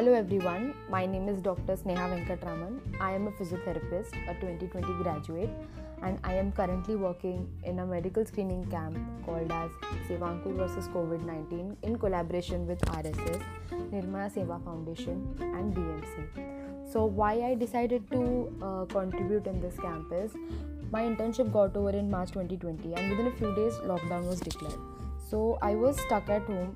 Hello everyone, my name is Dr. Sneha Venkatraman. I am a physiotherapist, a 2020 graduate, and I am currently working in a medical screening camp called as Sevankur versus COVID 19 in collaboration with RSS, Nirmala Seva Foundation, and BMC. So, why I decided to uh, contribute in this camp is my internship got over in March 2020, and within a few days, lockdown was declared. So, I was stuck at home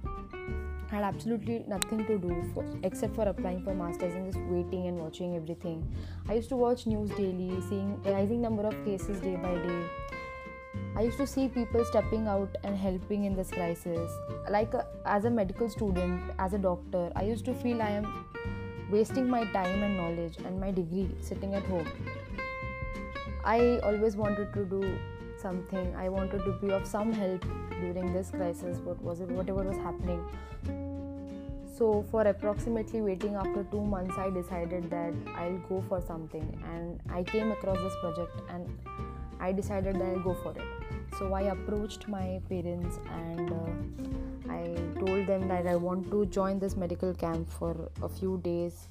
had absolutely nothing to do for, except for applying for masters and just waiting and watching everything. I used to watch news daily seeing rising number of cases day by day. I used to see people stepping out and helping in this crisis. Like a, as a medical student as a doctor i used to feel i am wasting my time and knowledge and my degree sitting at home. I always wanted to do something. I wanted to be of some help during this crisis what was it whatever was happening so for approximately waiting after 2 months i decided that i'll go for something. And i came across this project and i decided that i'll go for it. So i approached my parents and uh, i told them that i want to join this medical camp for a few days.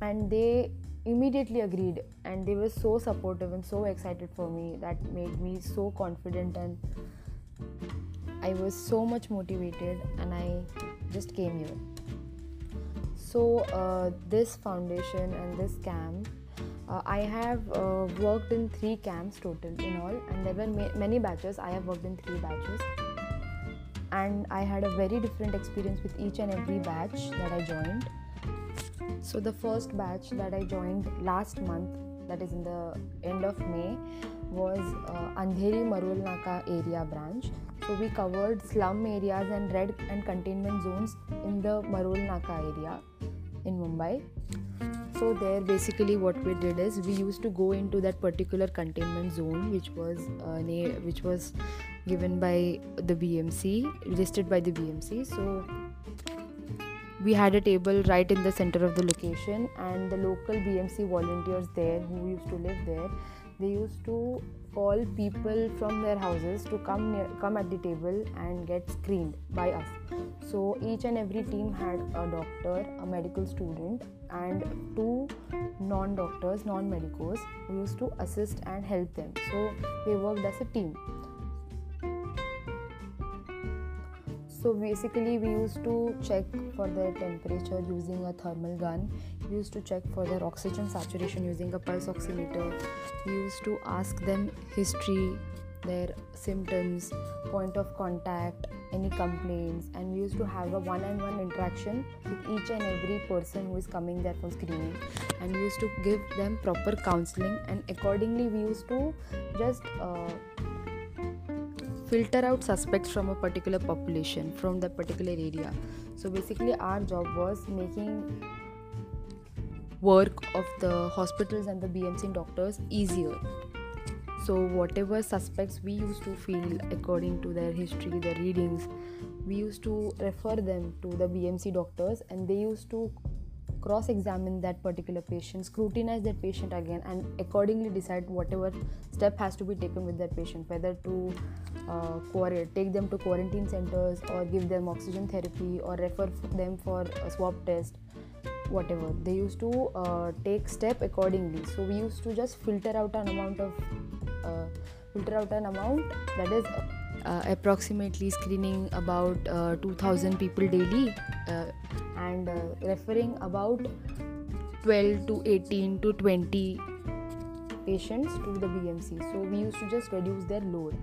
And they immediately agreed and they were so supportive and so excited for me that made me so confident and I was so much motivated and I just came here. So, uh, this foundation and this camp, uh, I have uh, worked in three camps total in all, and there were ma- many batches. I have worked in three batches, and I had a very different experience with each and every batch that I joined. So, the first batch that I joined last month, that is in the end of May, was uh, Andheri Marol Naka area branch so we covered slum areas and red and containment zones in the Marol Naka area in Mumbai. So there basically what we did is we used to go into that particular containment zone which was uh, which was given by the BMC, listed by the BMC. So we had a table right in the center of the location and the local BMC volunteers there who used to live there they used to call people from their houses to come near, come at the table and get screened by us. So each and every team had a doctor a medical student and two non doctors non medicos who used to assist and help them. So they worked as a team. So basically we used to check for their temperature using a thermal gun we used to check for their oxygen saturation using a pulse oximeter. We used to ask them history their symptoms point of contact any complaints and we used to have a one-on-one interaction with each and every person who is coming there for screening. And we used to give them proper counseling and accordingly we used to just uh, filter out suspects from a particular population from that particular area. So basically our job was making work of the hospitals and the BMC doctors easier. So, whatever suspects we used to feel according to their history, their readings, we used to refer them to the BMC doctors and they used to cross examine that particular patient, scrutinize that patient again, and accordingly decide whatever step has to be taken with that patient whether to uh, take them to quarantine centers or give them oxygen therapy or refer them for a swab test whatever. They used to uh, take step accordingly. So we used to just filter out an amount of uh, filter out an amount that is uh, approximately screening about uh, 2000 people daily uh, and uh, referring about 12 to 18 to 20 patients to the BMC so we used to just reduce their load.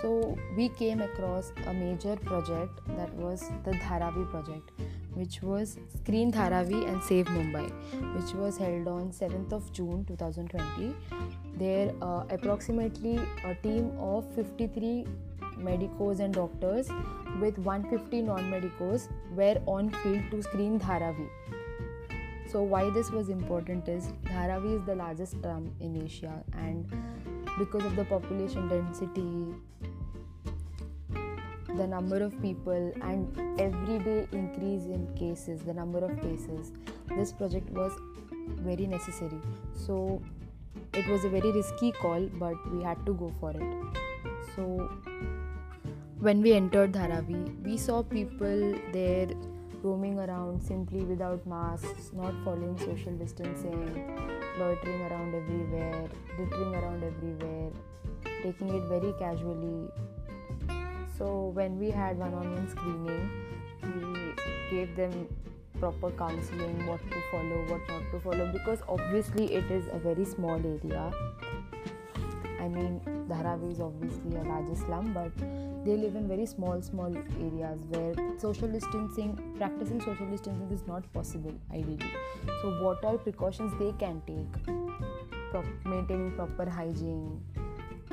So we came across a major project that was the Dharavi project which was Screen Dharavi and Save Mumbai, which was held on 7th of June 2020. There, uh, approximately a team of 53 medicos and doctors with 150 non-medicos were on field to screen Dharavi. So why this was important is Dharavi is the largest slum in Asia and because of the population density the number of people and everyday increase in cases the number of cases this project was very necessary so it was a very risky call but we had to go for it so when we entered dharavi we saw people there roaming around simply without masks, not following social distancing, loitering around everywhere, littering around everywhere, taking it very casually. So, when we had one on one screening, we gave them proper counseling what to follow, what not to follow because obviously it is a very small area. I mean, Dharavi is obviously a larger slum, but they live in very small small areas where social distancing practicing social distancing is not possible ideally so what all precautions they can take Pro- maintaining proper hygiene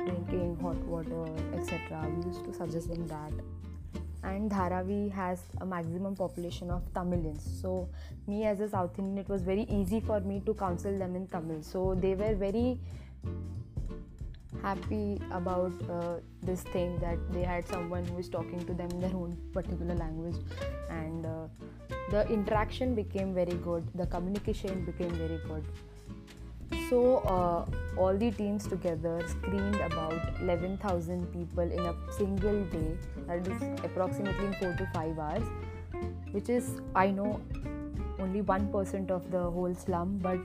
drinking hot water etc we used to suggest them that. And Dharavi has a maximum population of Tamilians. So, me as a South Indian, it was very easy for me to counsel them in Tamil. So, they were very happy about uh, this thing that they had someone who is talking to them in their own particular language. And uh, the interaction became very good. The communication became very good so uh, all the teams together screened about 11000 people in a single day. That is approximately in 4 to 5 hours which is i know only 1% of the whole slum but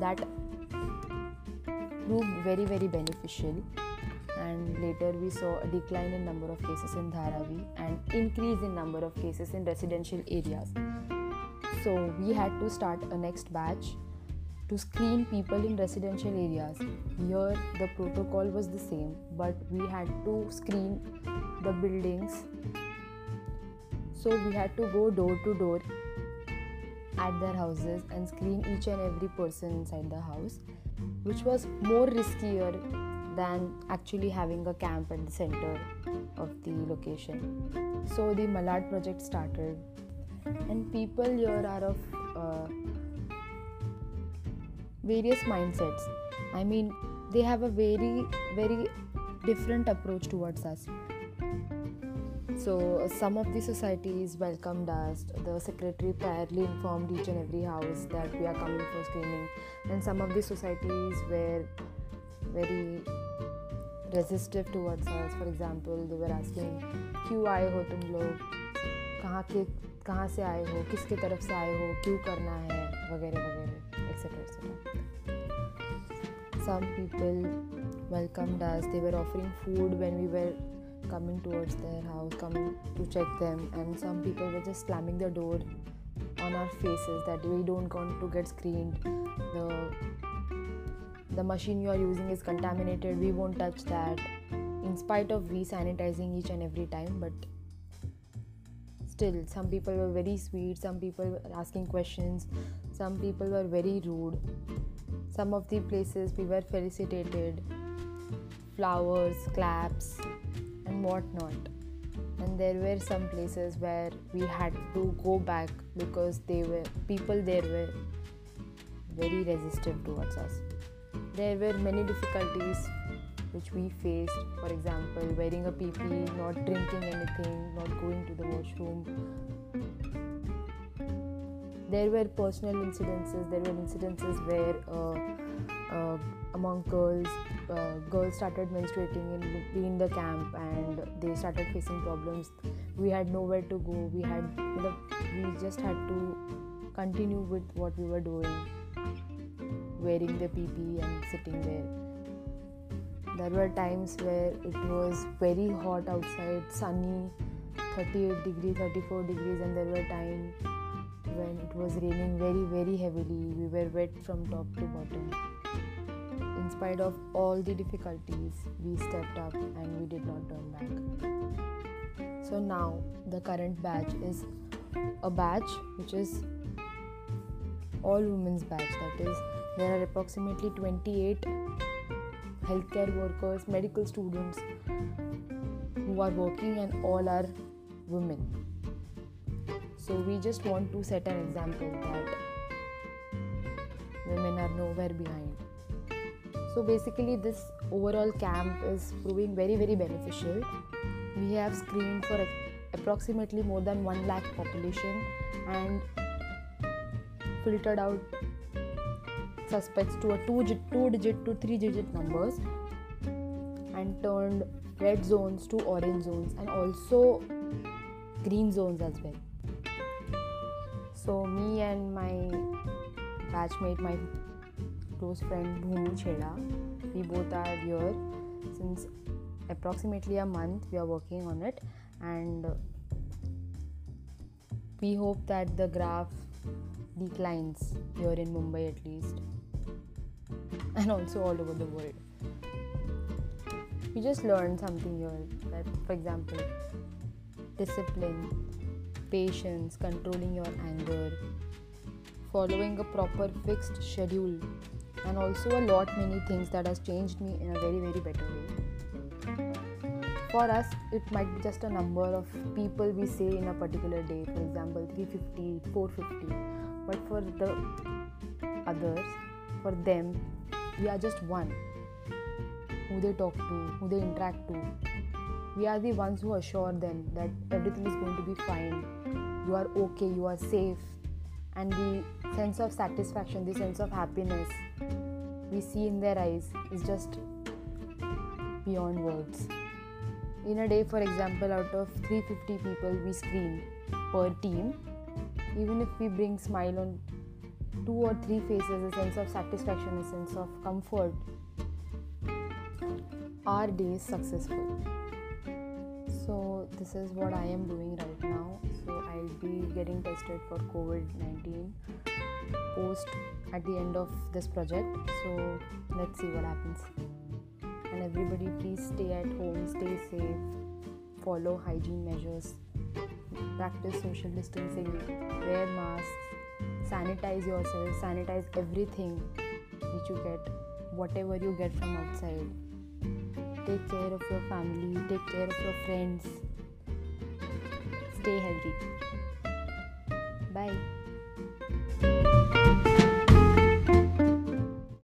that proved very very beneficial. And later we saw a decline in number of cases in Dharavi and increase in number of cases in residential areas. So we had to start a next batch to screen people in residential areas. Here the protocol was the same but we had to screen the buildings. So we had to go door to door at their houses and screen each and every person inside the house which was more riskier than actually having a camp at the center of the location. So the Malad project started, and people here are of uh, various mindsets. I mean, they have a very, very different approach towards us. So, some of the societies welcomed us. The secretary priorly informed each and every house that we are coming for screening, and some of the societies were very resistive towards us. For example, they were asking, "क्यों आए हो तुम लोग? कहाँ के कहाँ से आए हो? किसके तरफ़ से आए हो? क्यों करना है? वगैरह वगैरह, etc. etc. Some people welcomed us. They were offering food when we were coming towards their house, coming to check them, and some people were just slamming the door on our faces that we don't want to get screened. The the machine you are using is contaminated. We won't touch that. In spite of we sanitizing each and every time, but still, some people were very sweet. Some people were asking questions. Some people were very rude. Some of the places we were felicitated, flowers, claps, and whatnot. And there were some places where we had to go back because they were people there were very resistive towards us. There were many difficulties which we faced. For example, wearing a PP, not drinking anything, not going to the washroom. There were personal incidences. There were incidences where uh, uh, among girls, uh, girls started menstruating in the camp and they started facing problems. We had nowhere to go. We had, we just had to continue with what we were doing, wearing the PP and sitting there. There were times where it was very hot outside, sunny, 38 degree, 34 degrees, and there were times when it was raining very, very heavily. We were wet from top to bottom. In spite of all the difficulties, we stepped up and we did not turn back. So now the current batch is a batch which is all women's batch. That is, there are approximately 28 healthcare workers, medical students who are working, and all are women. So we just want to set an example that women are nowhere behind. So basically, this overall camp is proving very, very beneficial. We have screened for approximately more than 1 lakh population and filtered out suspects to a two, two digit to three digit numbers and turned red zones to orange zones and also green zones as well So, me and my batchmate, my close friend Bhumu Cheda, we both are here since approximately a month. We are working on it, and we hope that the graph declines here in Mumbai at least, and also all over the world. We just learned something here, that for example, discipline, patience, controlling your anger, following a proper fixed schedule, and also a lot many things that has changed me in a very very better way. For us, it might be just a number of people we say in a particular day, for example, 350, 450, but for the others, for them, we are just one who they talk to, who they interact to. We are the ones who assure them that everything is going to be fine, you are okay, you are safe, and the sense of satisfaction, the sense of happiness we see in their eyes is just beyond words. In a day, for example, out of 350 people we screen per team, even if we bring smile on two or three faces, a sense of satisfaction, a sense of comfort, our day is successful. So, this is what I am doing right now. So, I'll be getting tested for COVID 19 post at the end of this project. So, let's see what happens. And everybody, please stay at home, stay safe, follow hygiene measures, practice social distancing, wear masks, sanitize yourself, sanitize everything which you get, whatever you get from outside Take care of your family, take care of your friends. Stay healthy.